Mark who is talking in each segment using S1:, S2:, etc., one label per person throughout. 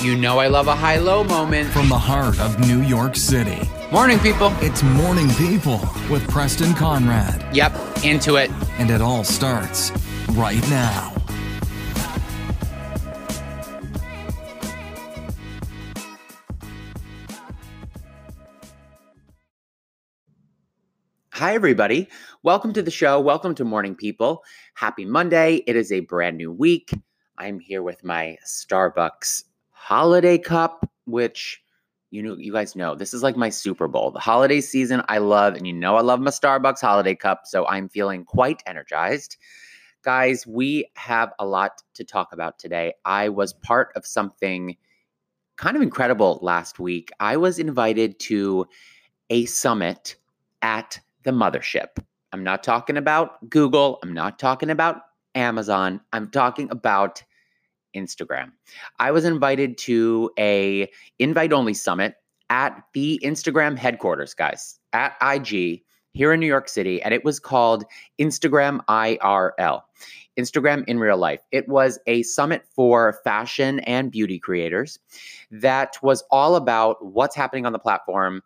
S1: You know I love a high low moment.
S2: From the heart of New York City.
S1: Morning, people.
S2: It's Morning People with Preston Konrad.
S1: Yep, into it.
S2: And it all starts right now.
S1: Hi, everybody. Welcome to the show. Welcome to Morning People. Happy Monday. It is a brand new week. I'm here with my Starbucks holiday cup, which you know, you guys know this is like my Super Bowl. The holiday season I love, and you know I love my Starbucks holiday cup, so I'm feeling quite energized. Guys, we have a lot to talk about today. I was part of something kind of incredible last week. I was invited to a summit at the mothership. I'm not talking about Google, I'm not talking about Amazon. I'm talking about Instagram. I was invited to a invite only summit at the Instagram headquarters, guys, at IG here in New York City, and it was called Instagram IRL. Instagram in real life. It was a summit for fashion and beauty creators that was all about what's happening on the platform,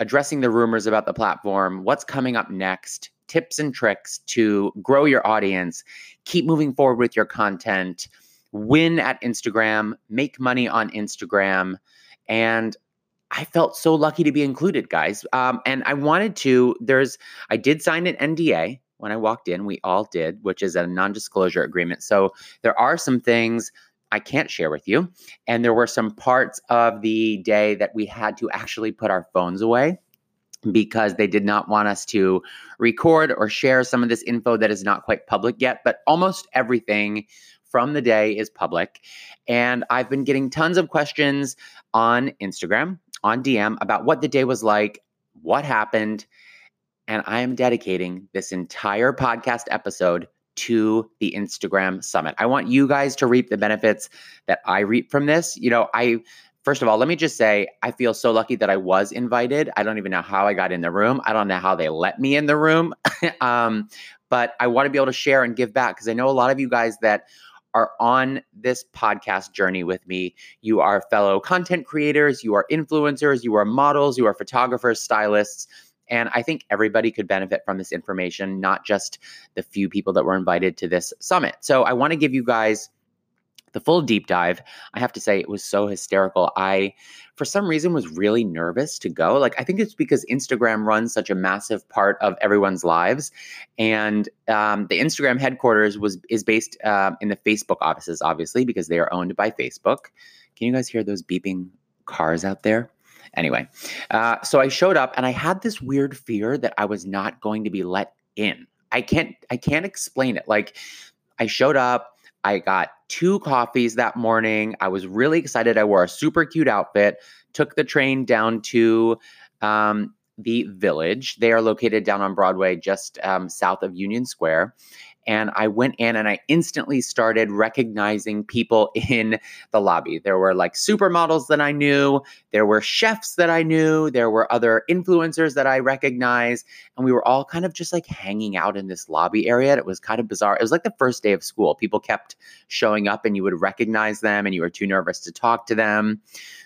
S1: addressing the rumors about the platform, what's coming up next, tips and tricks to grow your audience, keep moving forward with your content, win at Instagram, make money on Instagram. And I felt so lucky to be included, guys. Um, and I wanted to, there's, I did sign an NDA when I walked in. We all did, which is a non disclosure agreement. So there are some things I can't share with you. And there were some parts of the day that we had to actually put our phones away because they did not want us to record or share some of this info that is not quite public yet. But almost everything from the day is public. And I've been getting tons of questions on Instagram, on DM about what the day was like, what happened. And I am dedicating this entire podcast episode to the Instagram summit. I want you guys to reap the benefits that I reap from this. You know, I First of all, let me just say, I feel so lucky that I was invited. I don't even know how I got in the room. I don't know how they let me in the room. um, but I want to be able to share and give back because I know a lot of you guys that are on this podcast journey with me. You are fellow content creators, you are influencers, you are models, you are photographers, stylists. And I think everybody could benefit from this information, not just the few people that were invited to this summit. So I want to give you guys the full deep dive, I have to say it was so hysterical. I, for some reason, was really nervous to go. Like, I think it's because Instagram runs such a massive part of everyone's lives, and um, the Instagram headquarters was is based uh, in the Facebook offices, obviously, because they are owned by Facebook. Can you guys hear those beeping cars out there? Anyway, uh, so I showed up, and I had this weird fear that I was not going to be let in. I can't, I can't explain it. Like, I showed up. I got two coffees that morning. I was really excited. I wore a super cute outfit, took the train down to um, the village. They are located down on Broadway, just um, south of Union Square. And I went in and I instantly started recognizing people in the lobby. There were like supermodels that I knew, there were chefs that I knew, there were other influencers that I recognized. And we were all kind of just like hanging out in this lobby area. It was kind of bizarre. It was like the first day of school. People kept showing up and you would recognize them and you were too nervous to talk to them.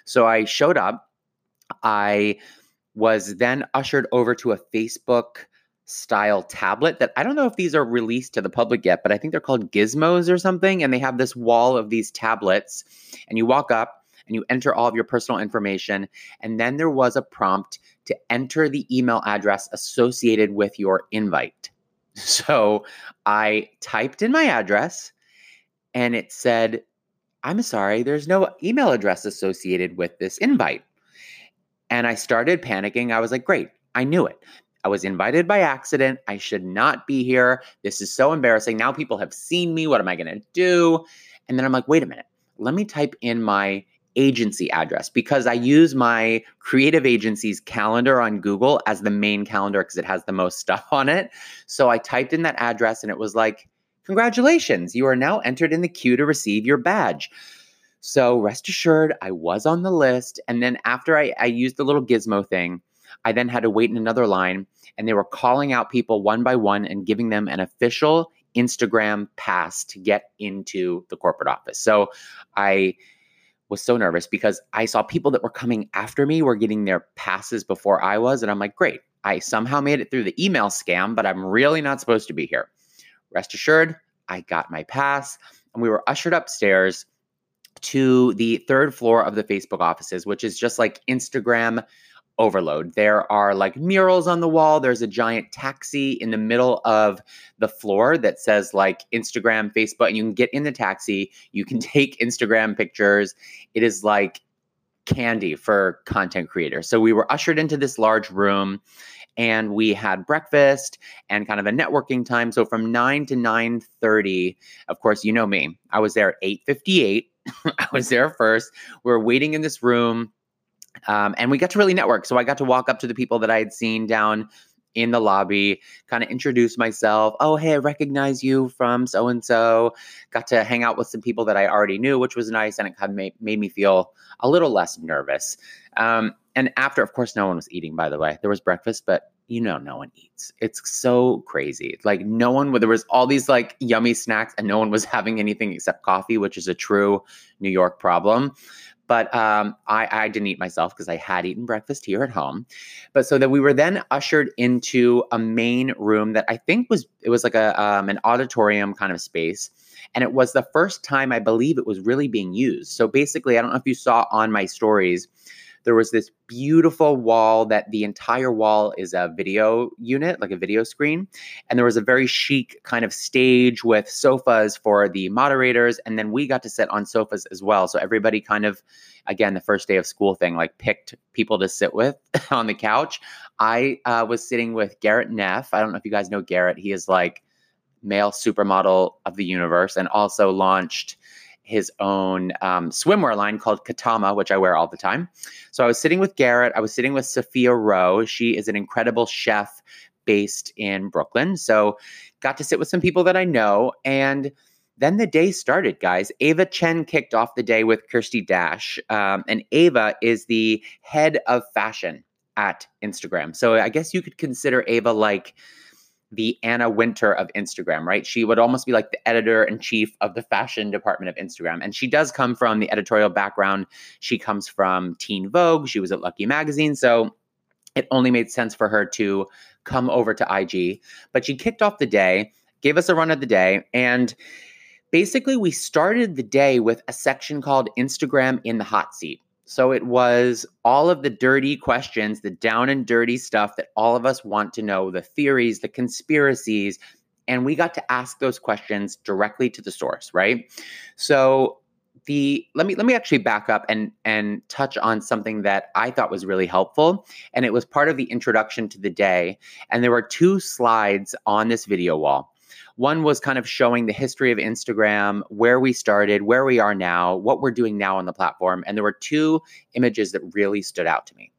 S1: So I showed up. I was then ushered over to a Facebook style tablet that I don't know if these are released to the public yet, but I think they're called gizmos or something. And they have this wall of these tablets, and you walk up and you enter all of your personal information. And then there was a prompt to enter the email address associated with your invite. So I typed in my address and it said, I'm sorry, there's no email address associated with this invite. And I started panicking. I was like, great, I knew it. I was invited by accident. I should not be here. This is so embarrassing. Now people have seen me. What am I going to do? And then I'm like, wait a minute. Let me type in my agency address because I use my creative agency's calendar on Google as the main calendar because it has the most stuff on it. So I typed in that address and it was like, congratulations, you are now entered in the queue to receive your badge. So rest assured, I was on the list. And then after I, I used the little gizmo thing, I then had to wait in another line, and they were calling out people one by one and giving them an official Instagram pass to get into the corporate office. So I was so nervous because I saw people that were coming after me were getting their passes before I was. And I'm like, great, I somehow made it through the email scam, but I'm really not supposed to be here. Rest assured, I got my pass and we were ushered upstairs to the third floor of the Facebook offices, which is just like Instagram overload. There are like murals on the wall. There's a giant taxi in the middle of the floor that says like Instagram, Facebook, and you can get in the taxi. You can take Instagram pictures. It is like candy for content creators. So we were ushered into this large room and we had breakfast and kind of a networking time. So from 9 to 9:30, of course, you know me. I was there at 8:58. I was there first. We were waiting in this room um, and we got to really network. So I got to walk up to the people that I had seen down in the lobby, kind of introduce myself. Oh, hey, I recognize you from so and so. Got to hang out with some people that I already knew, which was nice. And it kind of made, made me feel a little less nervous. Um, and after, of course, no one was eating, by the way. There was breakfast, but you know, no one eats. It's so crazy. Like, no one, there was all these like yummy snacks, and no one was having anything except coffee, which is a true New York problem. But um, I, I didn't eat myself because I had eaten breakfast here at home. But so that we were then ushered into a main room that I think was it was like a um, an auditorium kind of space, and it was the first time I believe it was really being used. So basically, I don't know if you saw on my stories there was this beautiful wall that the entire wall is a video unit, like a video screen. And there was a very chic kind of stage with sofas for the moderators. And then we got to sit on sofas as well. So everybody kind of, again, the first day of school thing, like picked people to sit with on the couch. I uh, was sitting with Garrett Neff. I don't know if you guys know Garrett. He is like, male supermodel of the universe and also launched his own um, swimwear line called Katama, which I wear all the time. So I was sitting with Garrett. I was sitting with Sophia Roe. She is an incredible chef based in Brooklyn. So got to sit with some people that I know. And then the day started, guys. Eva Chen kicked off the day with Kirsty Dash. Um, and Eva is the head of fashion at Instagram. So I guess you could consider Eva like the Anna Wintour of Instagram, right? She would almost be like the editor in chief of the fashion department of Instagram. And she does come from the editorial background. She comes from Teen Vogue. She was at Lucky Magazine. So it only made sense for her to come over to IG. But she kicked off the day, gave us a run of the day, and basically we started the day with a section called Instagram in the hot seat. So it was all of the dirty questions, the down and dirty stuff that all of us want to know, the theories, the conspiracies. And we got to ask those questions directly to the source, right? So the let me let me actually back up and and touch on something that I thought was really helpful and it was part of the introduction to the day and there were two slides on this video wall one was kind of showing the history of Instagram, where we started, where we are now, what we're doing now on the platform. And there were two images that really stood out to me.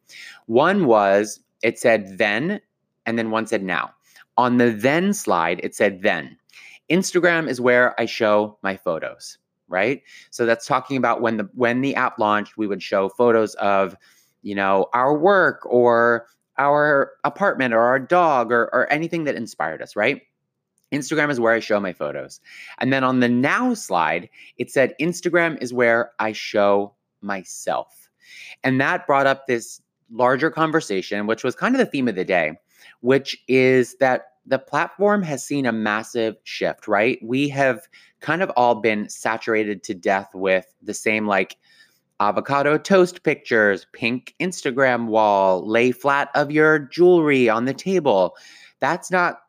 S1: One was it said then, and then one said now. On the then slide, it said then. Instagram is where I show my photos, right? So that's talking about when the when the app launched, we would show photos of, you know, our work or our apartment or our dog or, or anything that inspired us, right? Instagram is where I show my photos. And then on the now slide, it said Instagram is where I show myself. And that brought up this larger conversation, which was kind of the theme of the day, which is that the platform has seen a massive shift, right? We have kind of all been saturated to death with the same like avocado toast pictures, pink Instagram wall, lay flat of your jewelry on the table. That's not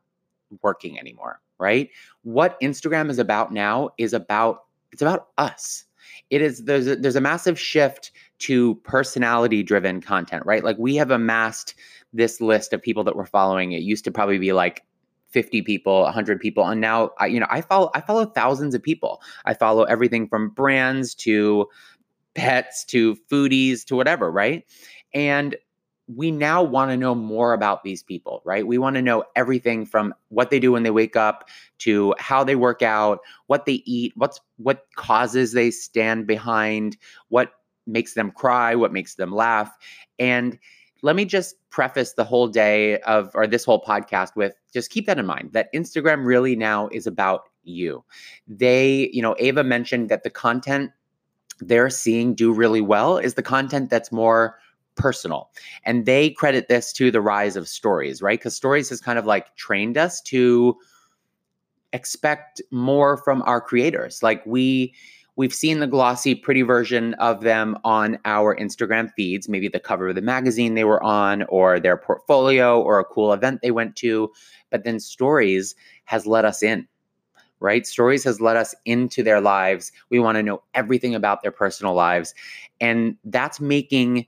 S1: working anymore, right? What Instagram is about now is about it's about us. It is there's a, there's a massive shift to personality driven content, right? Like we have amassed this list of people that we're following. It used to probably be like 50 people, 100 people, and now I you know, I follow I follow thousands of people. I follow everything from brands to pets to foodies to whatever, right? And we now want to know more about these people, right? We want to know everything from what they do when they wake up to how they work out, what they eat, what's what causes they stand behind, what makes them cry, what makes them laugh. And let me just preface the whole day of or this whole podcast with just keep that in mind that Instagram really now is about you. They, you know, Eva mentioned that the content they're seeing do really well is the content that's more personal. And they credit this to the rise of stories, right? Because stories has kind of like trained us to expect more from our creators. Like we we've seen the glossy pretty version of them on our Instagram feeds, maybe the cover of the magazine they were on or their portfolio or a cool event they went to, but then stories has let us in. Right? Stories has let us into their lives. We want to know everything about their personal lives. And that's making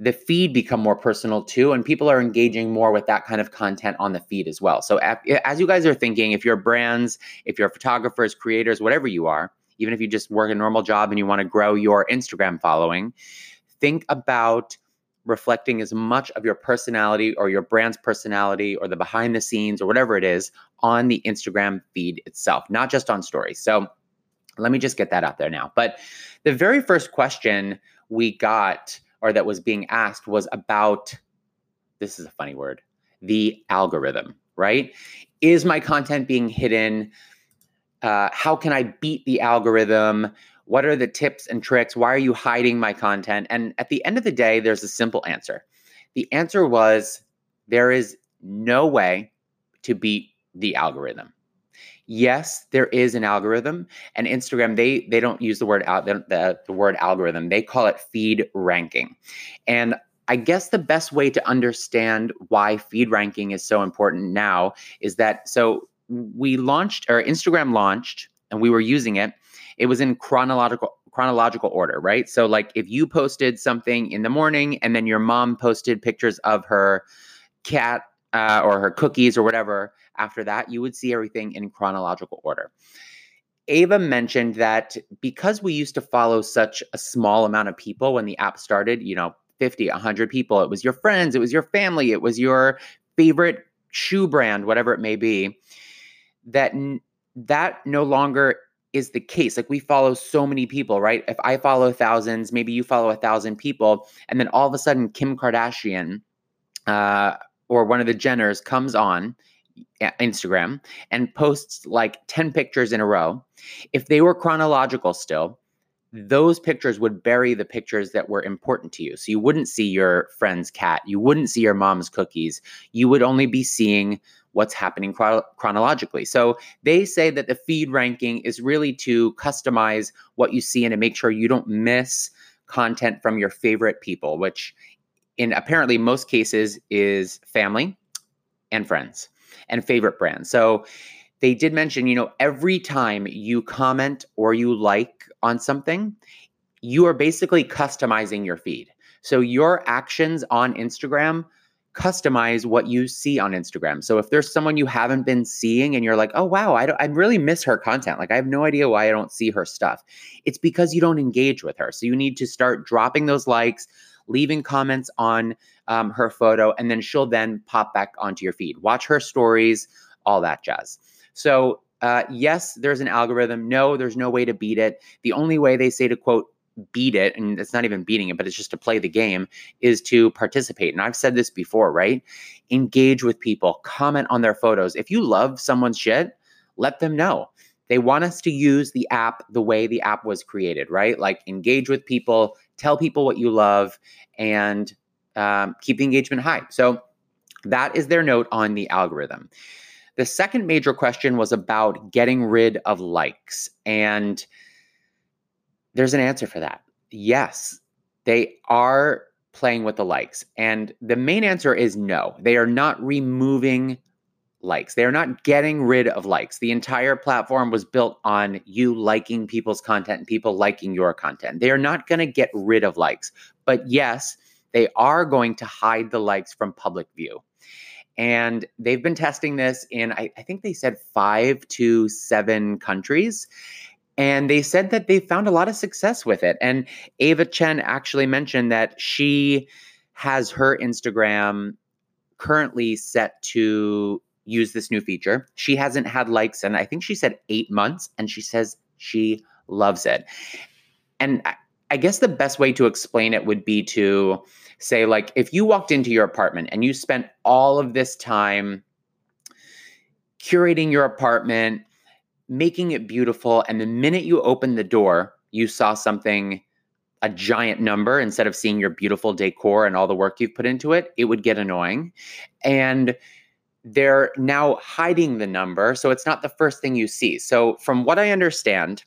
S1: the feed become more personal too and people are engaging more with that kind of content on the feed as well. So as you guys are thinking if you're brands if you're photographers creators whatever you are even if you just work a normal job and you want to grow your instagram following think about reflecting as much of your personality or your brand's personality or the behind the scenes or whatever it is on the instagram feed itself not just on stories. So let me just get that out there now. But the very first question we got or that was being asked was about this is a funny word the algorithm, right? Is my content being hidden? Uh, how can I beat the algorithm? What are the tips and tricks? Why are you hiding my content? And at the end of the day, there's a simple answer. The answer was there is no way to beat the algorithm yes, there is an algorithm, and Instagram they they don't use the word out the, the word algorithm. They call it feed ranking, and I guess the best way to understand why feed ranking is so important now is that so we launched or Instagram launched and we were using it. It was in chronological chronological order, right? So like if you posted something in the morning and then your mom posted pictures of her cat uh, or her cookies or whatever after that, you would see everything in chronological order. Eva mentioned that because we used to follow such a small amount of people when the app started, you know, 50, 100 people, it was your friends, it was your family, it was your favorite shoe brand, whatever it may be, that that no longer is the case. Like we follow so many people, right? If I follow thousands, maybe you follow a thousand people, and then all of a sudden Kim Kardashian uh, or one of the Jenners comes on Instagram and posts like 10 pictures in a row, if they were chronological still, those pictures would bury the pictures that were important to you. So you wouldn't see your friend's cat, you wouldn't see your mom's cookies. You would only be seeing what's happening chron- chronologically. So they say that the feed ranking is really to customize what you see and to make sure you don't miss content from your favorite people, which in apparently most cases is family and friends and favorite brands. So they did mention, you know, every time you comment or you like on something, you are basically customizing your feed. So your actions on Instagram customize what you see on Instagram. So if there's someone you haven't been seeing and you're like, "Oh wow, I I really miss her content. Like I have no idea why I don't see her stuff." It's because you don't engage with her. So you need to start dropping those likes, leaving comments on um, her photo, and then she'll then pop back onto your feed. Watch her stories, all that jazz. So, uh, yes, there's an algorithm. No, there's no way to beat it. The only way they say to quote, beat it, and it's not even beating it, but it's just to play the game, is to participate. And I've said this before, right? Engage with people, comment on their photos. If you love someone's shit, let them know. They want us to use the app the way the app was created, right? Like engage with people, tell people what you love, and um, keep the engagement high. So that is their note on the algorithm. The second major question was about getting rid of likes. And there's an answer for that. Yes, they are playing with the likes. And the main answer is no. They are not removing likes. They are not getting rid of likes. The entire platform was built on you liking people's content and people liking your content. They are not going to get rid of likes. But yes, they are going to hide the likes from public view. And they've been testing this in, I, I think they said five to seven countries. And they said that they found a lot of success with it. And Eva Chen actually mentioned that she has her Instagram currently set to use this new feature. She hasn't had likes and I think she said eight months, and she says she loves it. And I guess the best way to explain it would be to say, like, if you walked into your apartment and you spent all of this time curating your apartment, making it beautiful, and the minute you open the door, you saw something a giant number instead of seeing your beautiful decor and all the work you've put into it, it would get annoying. And they're now hiding the number. So it's not the first thing you see. So, from what I understand,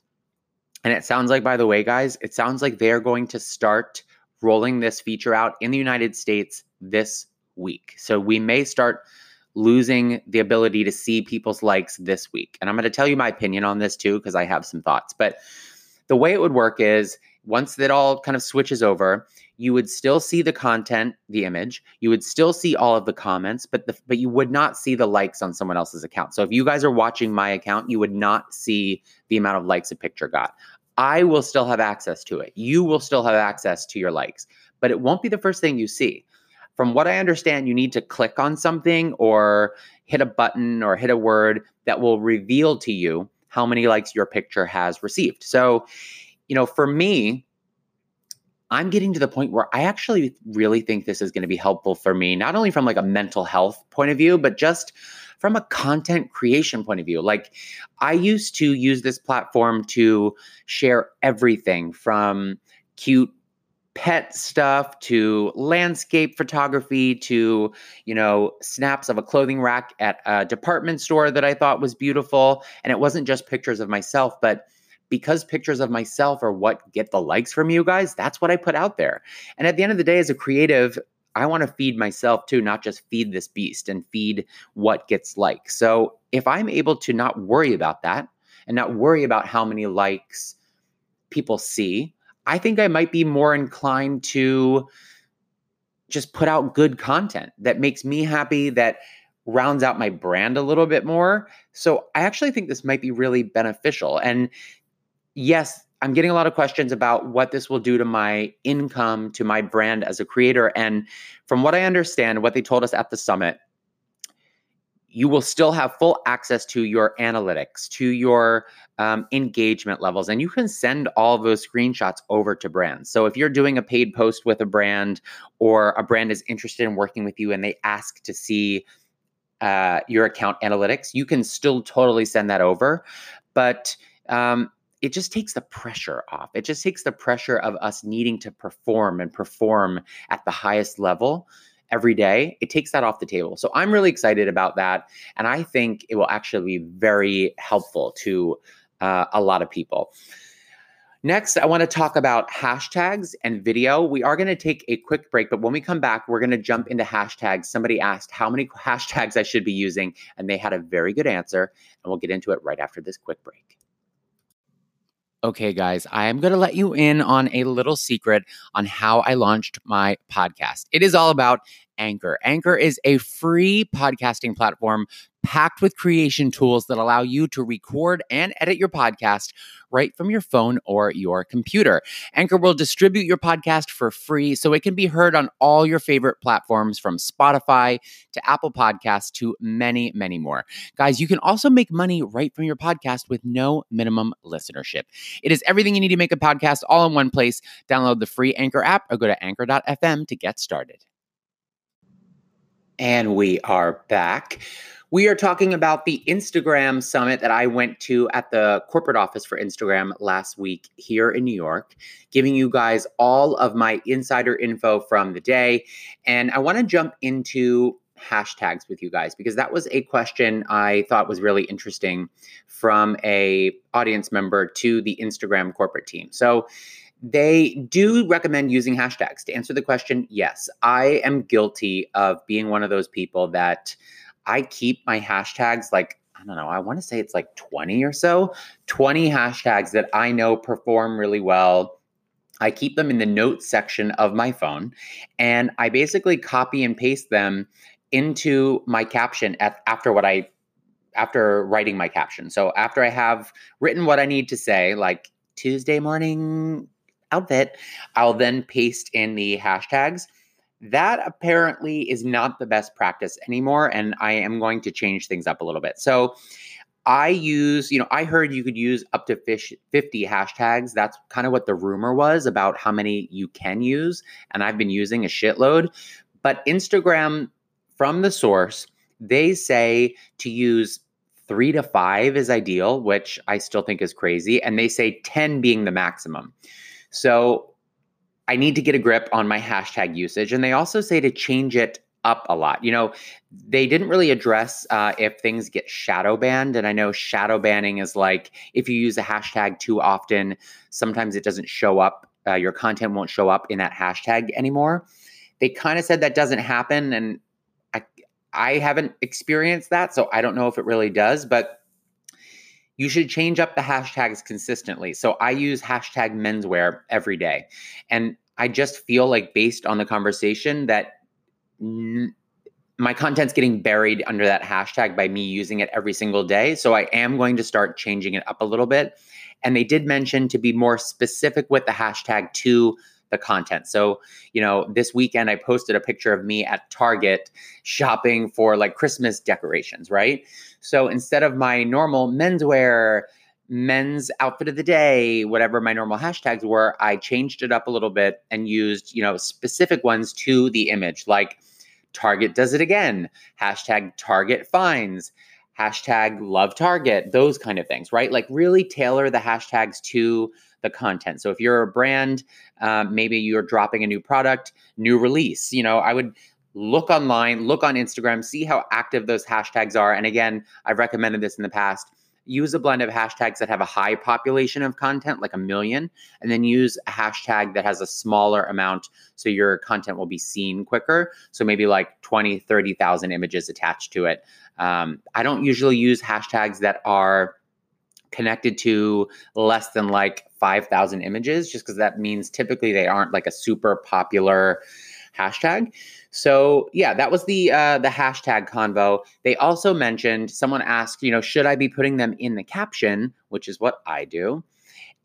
S1: and it sounds like, by the way, guys, it sounds like they're going to start rolling this feature out in the United States this week. So, we may start losing the ability to see people's likes this week. And I'm going to tell you my opinion on this too, because I have some thoughts. But the way it would work is once that all kind of switches over, you would still see the content, the image. You would still see all of the comments, but the, but you would not see the likes on someone else's account. So if you guys are watching my account, you would not see the amount of likes a picture got. I will still have access to it. You will still have access to your likes, but it won't be the first thing you see. From what I understand, you need to click on something or hit a button or hit a word that will reveal to you how many likes your picture has received. So you know, for me, I'm getting to the point where I actually really think this is going to be helpful for me, not only from like a mental health point of view, but just from a content creation point of view. Like I used to use this platform to share everything from cute pet stuff to landscape photography to you know snaps of a clothing rack at a department store that I thought was beautiful and it wasn't just pictures of myself but because pictures of myself are what get the likes from you guys, that's what I put out there. And at the end of the day, as a creative, I want to feed myself too, not just feed this beast and feed what gets likes. So if I'm able to not worry about that and not worry about how many likes people see, I think I might be more inclined to just put out good content that makes me happy, that rounds out my brand a little bit more. So I actually think this might be really beneficial. And yes, I'm getting a lot of questions about what this will do to my income, to my brand as a creator. And from what I understand, what they told us at the summit, you will still have full access to your analytics, to your um, engagement levels, and you can send all those screenshots over to brands. So if you're doing a paid post with a brand, or a brand is interested in working with you and they ask to see uh, your account analytics, you can still totally send that over. But um, it just takes the pressure off. It just takes the pressure of us needing to perform and perform at the highest level every day. It takes that off the table. So I'm really excited about that. And I think it will actually be very helpful to uh, a lot of people. Next, I want to talk about hashtags and video. We are going to take a quick break, but when we come back, we're going to jump into hashtags. Somebody asked how many hashtags I should be using, and they had a very good answer. And we'll get into it right after this quick break. Okay, guys, I am going to let you in on a little secret on how I launched my podcast. It is all about Anchor. Anchor is a free podcasting platform packed with creation tools that allow you to record and edit your podcast right from your phone or your computer. Anchor will distribute your podcast for free so it can be heard on all your favorite platforms from Spotify to Apple Podcasts to many, many more. Guys, you can also make money right from your podcast with no minimum listenership. It is everything you need to make a podcast all in one place. Download the free Anchor app or go to anchor.fm to get started. And we are back. We are talking about the Instagram summit that I went to at the corporate office for Instagram last week here in New York, giving you guys all of my insider info from the day. And I want to jump into hashtags with you guys because that was a question I thought was really interesting from a audience member to the Instagram corporate team. So they do recommend using hashtags to answer the question. Yes, I am guilty of being one of those people that I keep my hashtags like I don't know, I want to say it's like 20 or so, 20 hashtags that I know perform really well. I keep them in the notes section of my phone and I basically copy and paste them into my caption at, after what I after writing my caption. So after I have written what I need to say like Tuesday morning outfit, I'll then paste in the hashtags. That apparently is not the best practice anymore. And I am going to change things up a little bit. So I use, you know, I heard you could use up to 50 hashtags. That's kind of what the rumor was about how many you can use. And I've been using a shitload. But Instagram, from the source, they say to use three to five is ideal, which I still think is crazy. And they say 10 being the maximum. So I need to get a grip on my hashtag usage. And they also say to change it up a lot. You know, they didn't really address uh, if things get shadow banned. And I know shadow banning is like if you use a hashtag too often, sometimes it doesn't show up, uh, your content won't show up in that hashtag anymore. They kind of said that doesn't happen. And I, I haven't experienced that. So I don't know if it really does, but you should change up the hashtags consistently. So I use hashtag menswear every day. And I just feel like, based on the conversation, that n- my content's getting buried under that hashtag by me using it every single day. So I am going to start changing it up a little bit. And they did mention to be more specific with the hashtag to the content. So, you know, this weekend I posted a picture of me at Target shopping for like Christmas decorations, right? So instead of my normal menswear, men's outfit of the day, whatever my normal hashtags were, I changed it up a little bit and used, you know, specific ones to the image, like Target does it again, hashtag Target finds, hashtag love Target, those kind of things, right? Like really tailor the hashtags to the content. So if you're a brand, um, maybe you're dropping a new product, new release, you know, I would look online, look on Instagram, see how active those hashtags are. And again, I've recommended this in the past use a blend of hashtags that have a high population of content, like a million, and then use a hashtag that has a smaller amount so your content will be seen quicker. So maybe like 20, 30,000 images attached to it. Um, I don't usually use hashtags that are connected to less than like 5,000 images, just because that means typically they aren't like a super popular hashtag. So yeah, that was the uh, the hashtag convo. They also mentioned someone asked, you know, should I be putting them in the caption, which is what I do,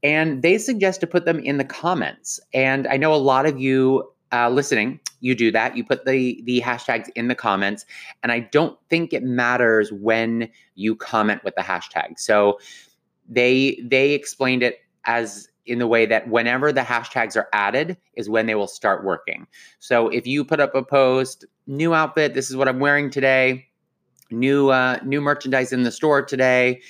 S1: and they suggest to put them in the comments. And I know a lot of you uh, listening, you do that. You put the the hashtags in the comments, and I don't think it matters when you comment with the hashtag. So they they explained it as in the way that whenever the hashtags are added is when they will start working. So if you put up a post, new outfit, this is what I'm wearing today, new uh, new merchandise in the store today,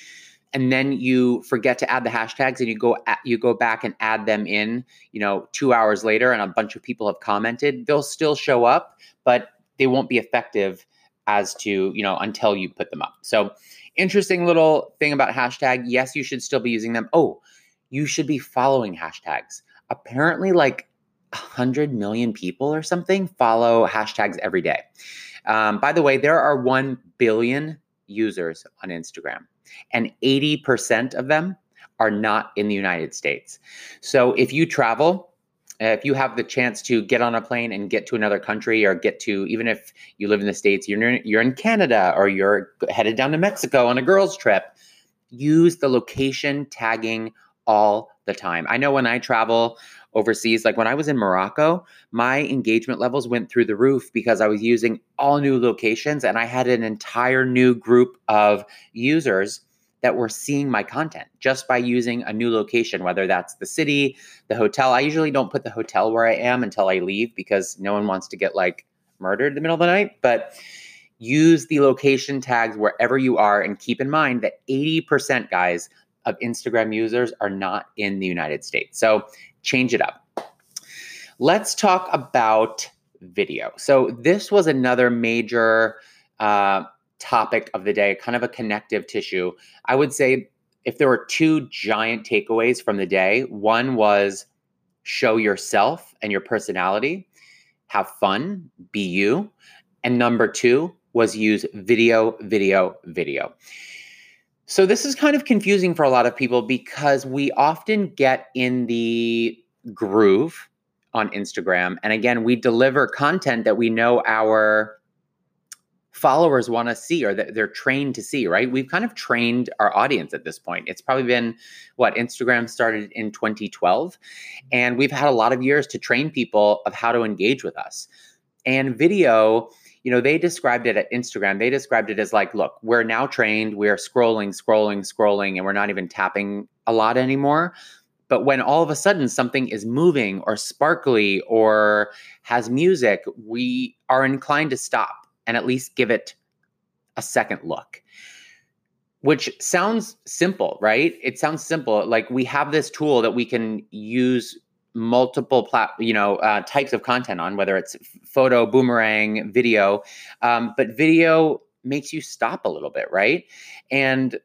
S1: and then you forget to add the hashtags and you go at, you go back and add them in, you know, 2 hours later and a bunch of people have commented, they'll still show up, but they won't be effective as to, you know, until you put them up. So, interesting little thing about hashtag, yes, you should still be using them. Oh, you should be following hashtags. Apparently, like 100 million people or something follow hashtags every day. Um, by the way, there are 1 billion users on Instagram, and 80% of them are not in the United States. So if you travel, if you have the chance to get on a plane and get to another country or get to even if you live in the states you're in, you're in Canada or you're headed down to Mexico on a girls trip use the location tagging all the time. I know when I travel overseas, like when I was in Morocco, my engagement levels went through the roof because I was using all new locations and I had an entire new group of users that were seeing my content just by using a new location, whether that's the city, the hotel. I usually don't put the hotel where I am until I leave because no one wants to get like murdered in the middle of the night. But use the location tags wherever you are and keep in mind that 80% guys of Instagram users are not in the United States. So change it up. Let's talk about video. So this was another major uh, topic of the day, kind of a connective tissue. I would say if there were two giant takeaways from the day, one was show yourself and your personality, have fun, be you. And number two was use video, video, video. So this is kind of confusing for a lot of people because we often get in the groove on Instagram. And again, we deliver content that we know our followers want to see or that they're trained to see, right? We've kind of trained our audience at this point. It's probably been what Instagram started in 2012. And we've had a lot of years to train people of how to engage with us. And video you know, they described it at Instagram. They described it as like, look, we're now trained, we're scrolling, scrolling, scrolling, and we're not even tapping a lot anymore. But when all of a sudden something is moving or sparkly or has music, we are inclined to stop and at least give it a second look. which sounds simple, right? It sounds simple. Like we have this tool that we can use multiple plat, you know, uh, types of content on, whether it's photo, boomerang, video. Um, but video makes you stop a little bit, right? And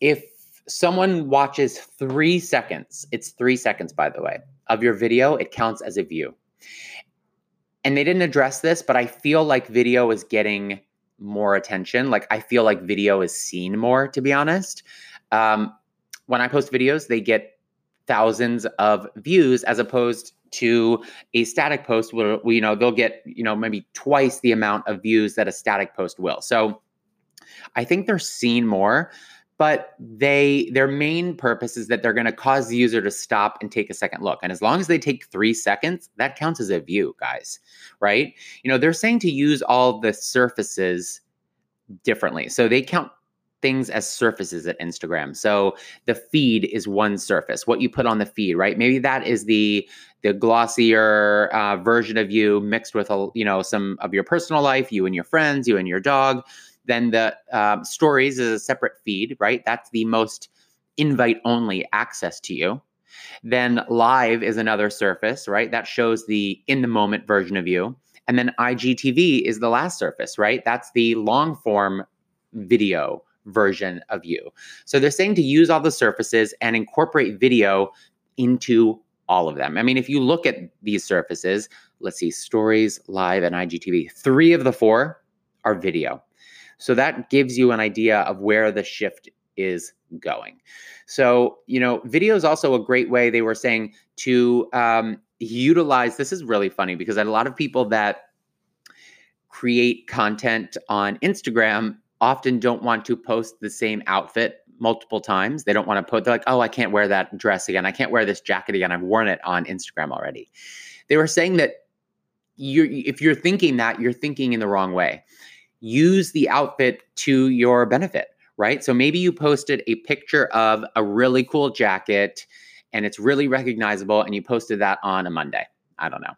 S1: if someone watches three seconds, it's three seconds, by the way, of your video, it counts as a view. And they didn't address this, but I feel like video is getting more attention. Like I feel like video is seen more, to be honest. Um, when I post videos, they get thousands of views as opposed to a static post where you know they'll get you know maybe twice the amount of views that a static post will. So I think they're seen more but they their main purpose is that they're going to cause the user to stop and take a second look. And as long as they take three seconds that counts as a view guys right? You know they're saying to use all the surfaces differently. So they count things as surfaces at instagram so the feed is one surface what you put on the feed right maybe that is the the glossier uh, version of you mixed with a you know some of your personal life you and your friends you and your dog then the um, stories is a separate feed, right? That's the most invite only access to you. Then live is another surface, right? That shows the in the moment version of you. And then IGTV is the last surface, right? That's the long form video version of you. So they're saying to use all the surfaces and incorporate video into all of them. I mean, if you look at these surfaces, let's see, stories, live, and IGTV, three of the four are video. So that gives you an idea of where the shift is going. So, you know, video is also a great way, they were saying, to um, utilize this is really funny because a lot of people that create content on Instagram often don't want to post the same outfit multiple times. They don't want to put, they're like, oh, I can't wear that dress again. I can't wear this jacket again. I've worn it on Instagram already. They were saying that you're, if you're thinking that, you're thinking in the wrong way use the outfit to your benefit, right? So maybe you posted a picture of a really cool jacket and it's really recognizable and you posted that on a Monday. I don't know.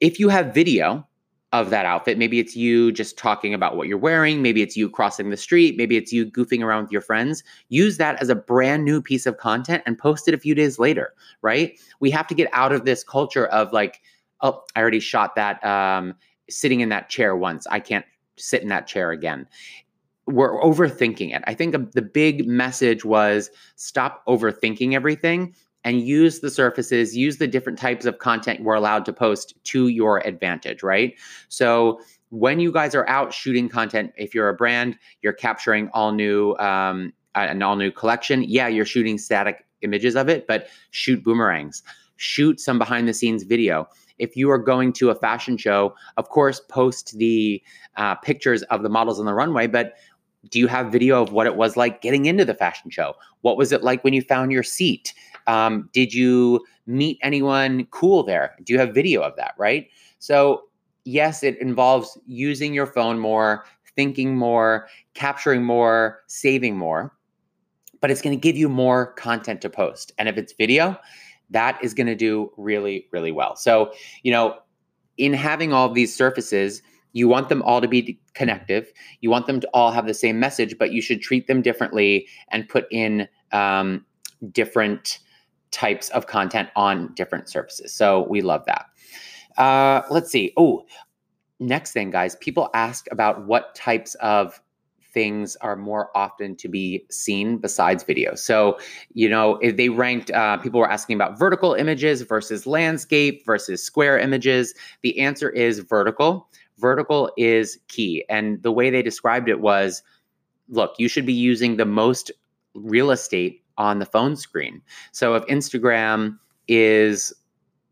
S1: If you have video of that outfit, maybe it's you just talking about what you're wearing, maybe it's you crossing the street, maybe it's you goofing around with your friends, use that as a brand new piece of content and post it a few days later, right? We have to get out of this culture of like, oh, I already shot that um, sitting in that chair once. I can't sit in that chair again. We're overthinking it. I think the big message was stop overthinking everything and use the surfaces, use the different types of content we're allowed to post to your advantage, right? So when you guys are out shooting content, if you're a brand, you're capturing all new um, an all new collection. Yeah, you're shooting static images of it, but shoot boomerangs, shoot some behind the scenes video if you are going to a fashion show, of course, post the uh, pictures of the models on the runway, but do you have video of what it was like getting into the fashion show? What was it like when you found your seat? Um, did you meet anyone cool there? Do you have video of that, right? So, yes, it involves using your phone more, thinking more, capturing more, saving more, but it's going to give you more content to post. And if it's video, that is going to do really, really well. So, you know, in having all these surfaces, you want them all to be connective. You want them to all have the same message, but you should treat them differently and put in um, different types of content on different surfaces. So we love that. Uh, let's see. Oh, next thing, guys, people ask about what types of things are more often to be seen besides video. So, you know, if they ranked, uh, people were asking about vertical images versus landscape versus square images. The answer is vertical. Vertical is key. And the way they described it was look, you should be using the most real estate on the phone screen. So if Instagram is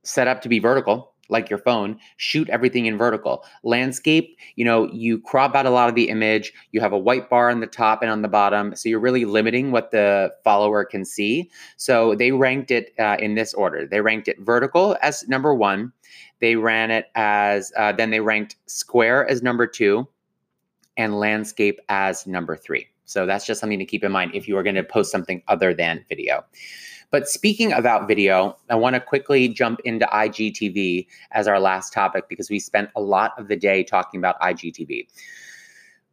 S1: set up to be vertical, like your phone, shoot everything in vertical. Landscape, you know, you crop out a lot of the image, you have a white bar on the top and on the bottom. So you're really limiting what the follower can see. So they ranked it uh, in this order. They ranked it vertical as number one. They ran it as, uh, then they ranked square as number two and landscape as number three. So that's just something to keep in mind if you are going to post something other than video. But speaking about video, I want to quickly jump into IGTV as our last topic because we spent a lot of the day talking about IGTV.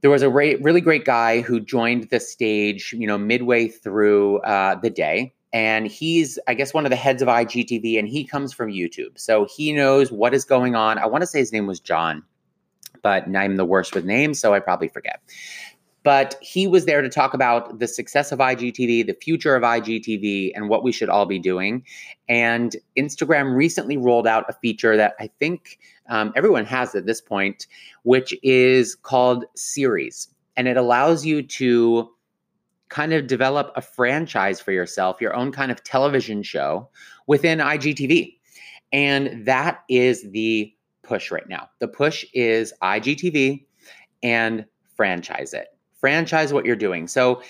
S1: there was a re- really great guy who joined the stage, you know, midway through uh, the day. And he's, I guess, one of the heads of IGTV, and he comes from YouTube. So he knows what is going on. I want to say his name was John, but I'm the worst with names, so I probably forget. But he was there to talk about the success of IGTV, the future of IGTV, and what we should all be doing. And Instagram recently rolled out a feature that I think um, everyone has at this point, which is called Series. And it allows you to kind of develop a franchise for yourself, your own kind of television show within IGTV. And that is the push right now. The push is IGTV and franchise it franchise what you're doing. So,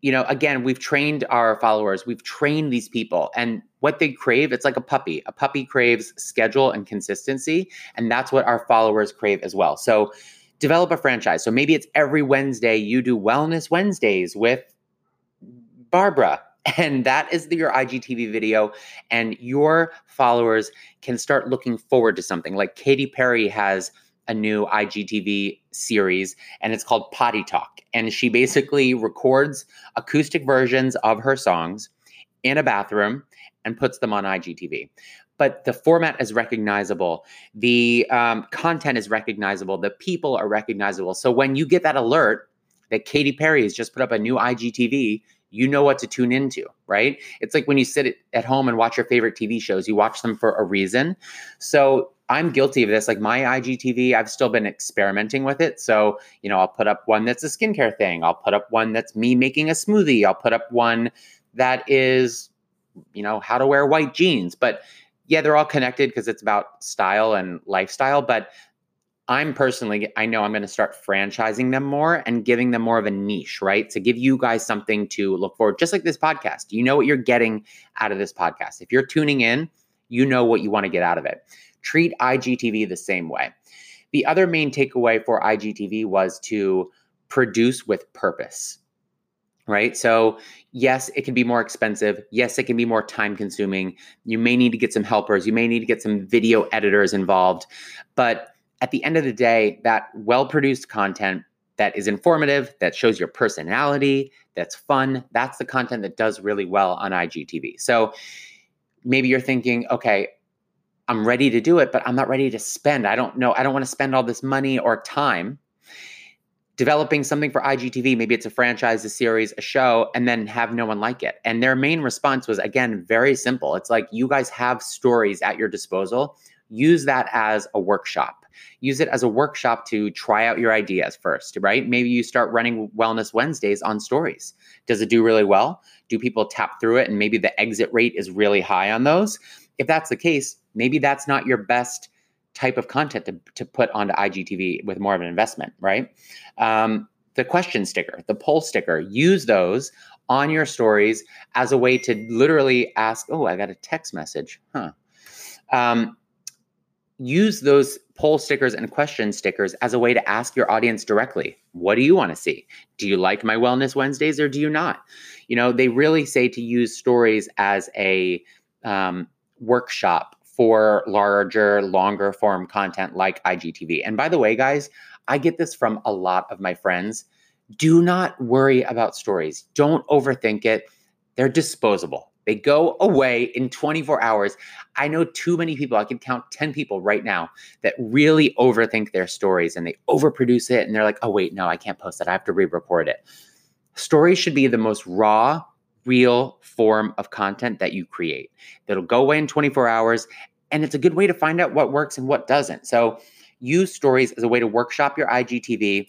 S1: you know, again, we've trained our followers, we've trained these people, and what they crave, it's like a puppy. A puppy craves schedule and consistency, and that's what our followers crave as well. So, develop a franchise. So maybe it's every Wednesday you do Wellness Wednesdays with Barbara. And that is the, your IGTV video, and your followers can start looking forward to something. Like Katy Perry has a new IGTV series, and it's called Potty Talk. And she basically records acoustic versions of her songs in a bathroom and puts them on IGTV. But the format is recognizable, the um, content is recognizable, the people are recognizable. So when you get that alert that Katy Perry has just put up a new IGTV, you know what to tune into, right? It's like when you sit at home and watch your favorite TV shows, you watch them for a reason. So I'm guilty of this. Like my IGTV, I've still been experimenting with it. So, you know, I'll put up one that's a skincare thing. I'll put up one that's me making a smoothie. I'll put up one that is, you know, how to wear white jeans. But yeah, they're all connected because it's about style and lifestyle. But I'm personally, I know I'm going to start franchising them more and giving them more of a niche, right? To give you guys something to look forward, just like this podcast. You know what you're getting out of this podcast. If you're tuning in, you know what you want to get out of it. Treat IGTV the same way. The other main takeaway for IGTV was to produce with purpose, right? So, yes, it can be more expensive. Yes, it can be more time consuming. You may need to get some helpers. You may need to get some video editors involved. But at the end of the day, that well produced content that is informative, that shows your personality, that's fun, that's the content that does really well on IGTV. So maybe you're thinking, okay, I'm ready to do it, but I'm not ready to spend. I don't know. I don't want to spend all this money or time developing something for IGTV. Maybe it's a franchise, a series, a show, and then have no one like it. And their main response was, again, very simple. It's like you guys have stories at your disposal. Use that as a workshop. Use it as a workshop to try out your ideas first, right? Maybe you start running Wellness Wednesdays on stories. Does it do really well? Do people tap through it? And maybe the exit rate is really high on those. If that's the case, maybe that's not your best type of content to, to put onto IGTV with more of an investment, right? Um, the question sticker, the poll sticker, use those on your stories as a way to literally ask, oh, I got a text message. Huh. Um, use those poll stickers and question stickers as a way to ask your audience directly what do you want to see do you like my wellness wednesdays or do you not you know they really say to use stories as a um, workshop for larger longer form content like igtv and by the way guys i get this from a lot of my friends do not worry about stories don't overthink it they're disposable they go away in 24 hours. I know too many people, I can count 10 people right now that really overthink their stories and they overproduce it and they're like, oh, wait, no, I can't post that. I have to re record it. Stories should be the most raw, real form of content that you create that'll go away in 24 hours. And it's a good way to find out what works and what doesn't. So use stories as a way to workshop your IGTV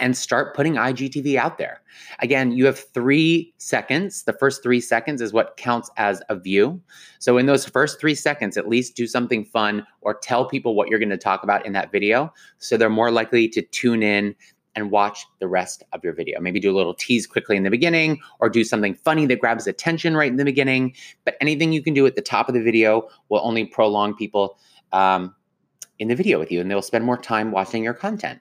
S1: and start putting IGTV out there. Again, you have three seconds. The first three seconds is what counts as a view. So, in those first three seconds, at least do something fun or tell people what you're going to talk about in that video. So, they're more likely to tune in and watch the rest of your video. Maybe do a little tease quickly in the beginning or do something funny that grabs attention right in the beginning. But anything you can do at the top of the video will only prolong people um, in the video with you and they'll spend more time watching your content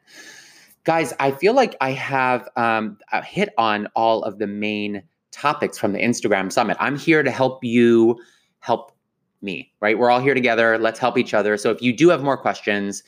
S1: guys, I feel like I have um, hit on all of the main topics from the Instagram summit. I'm here to help you help me, right? We're all here together. Let's help each other. So if you do have more questions,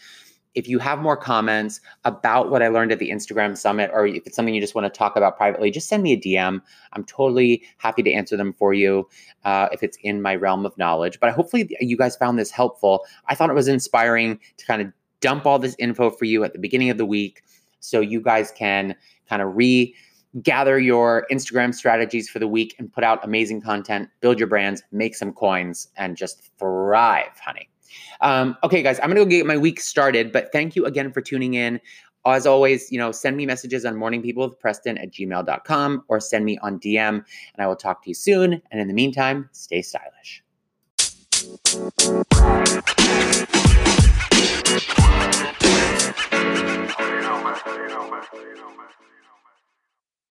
S1: if you have more comments about what I learned at the Instagram summit, or if it's something you just want to talk about privately, just send me a DM. I'm totally happy to answer them for you uh, if it's in my realm of knowledge. But hopefully, you guys found this helpful. I thought it was inspiring to kind of dump all this info for you at the beginning of the week so you guys can kind of re gather your Instagram strategies for the week and put out amazing content, build your brands, make some coins, and just thrive, honey. Um, okay, guys, I'm gonna go get my week started, but thank you again for tuning in. As always, you know, send me messages on morningpeoplewithpreston at gmail.com or send me on DM and I will talk to you soon. And in the meantime, stay stylish. You know, man. You know, man.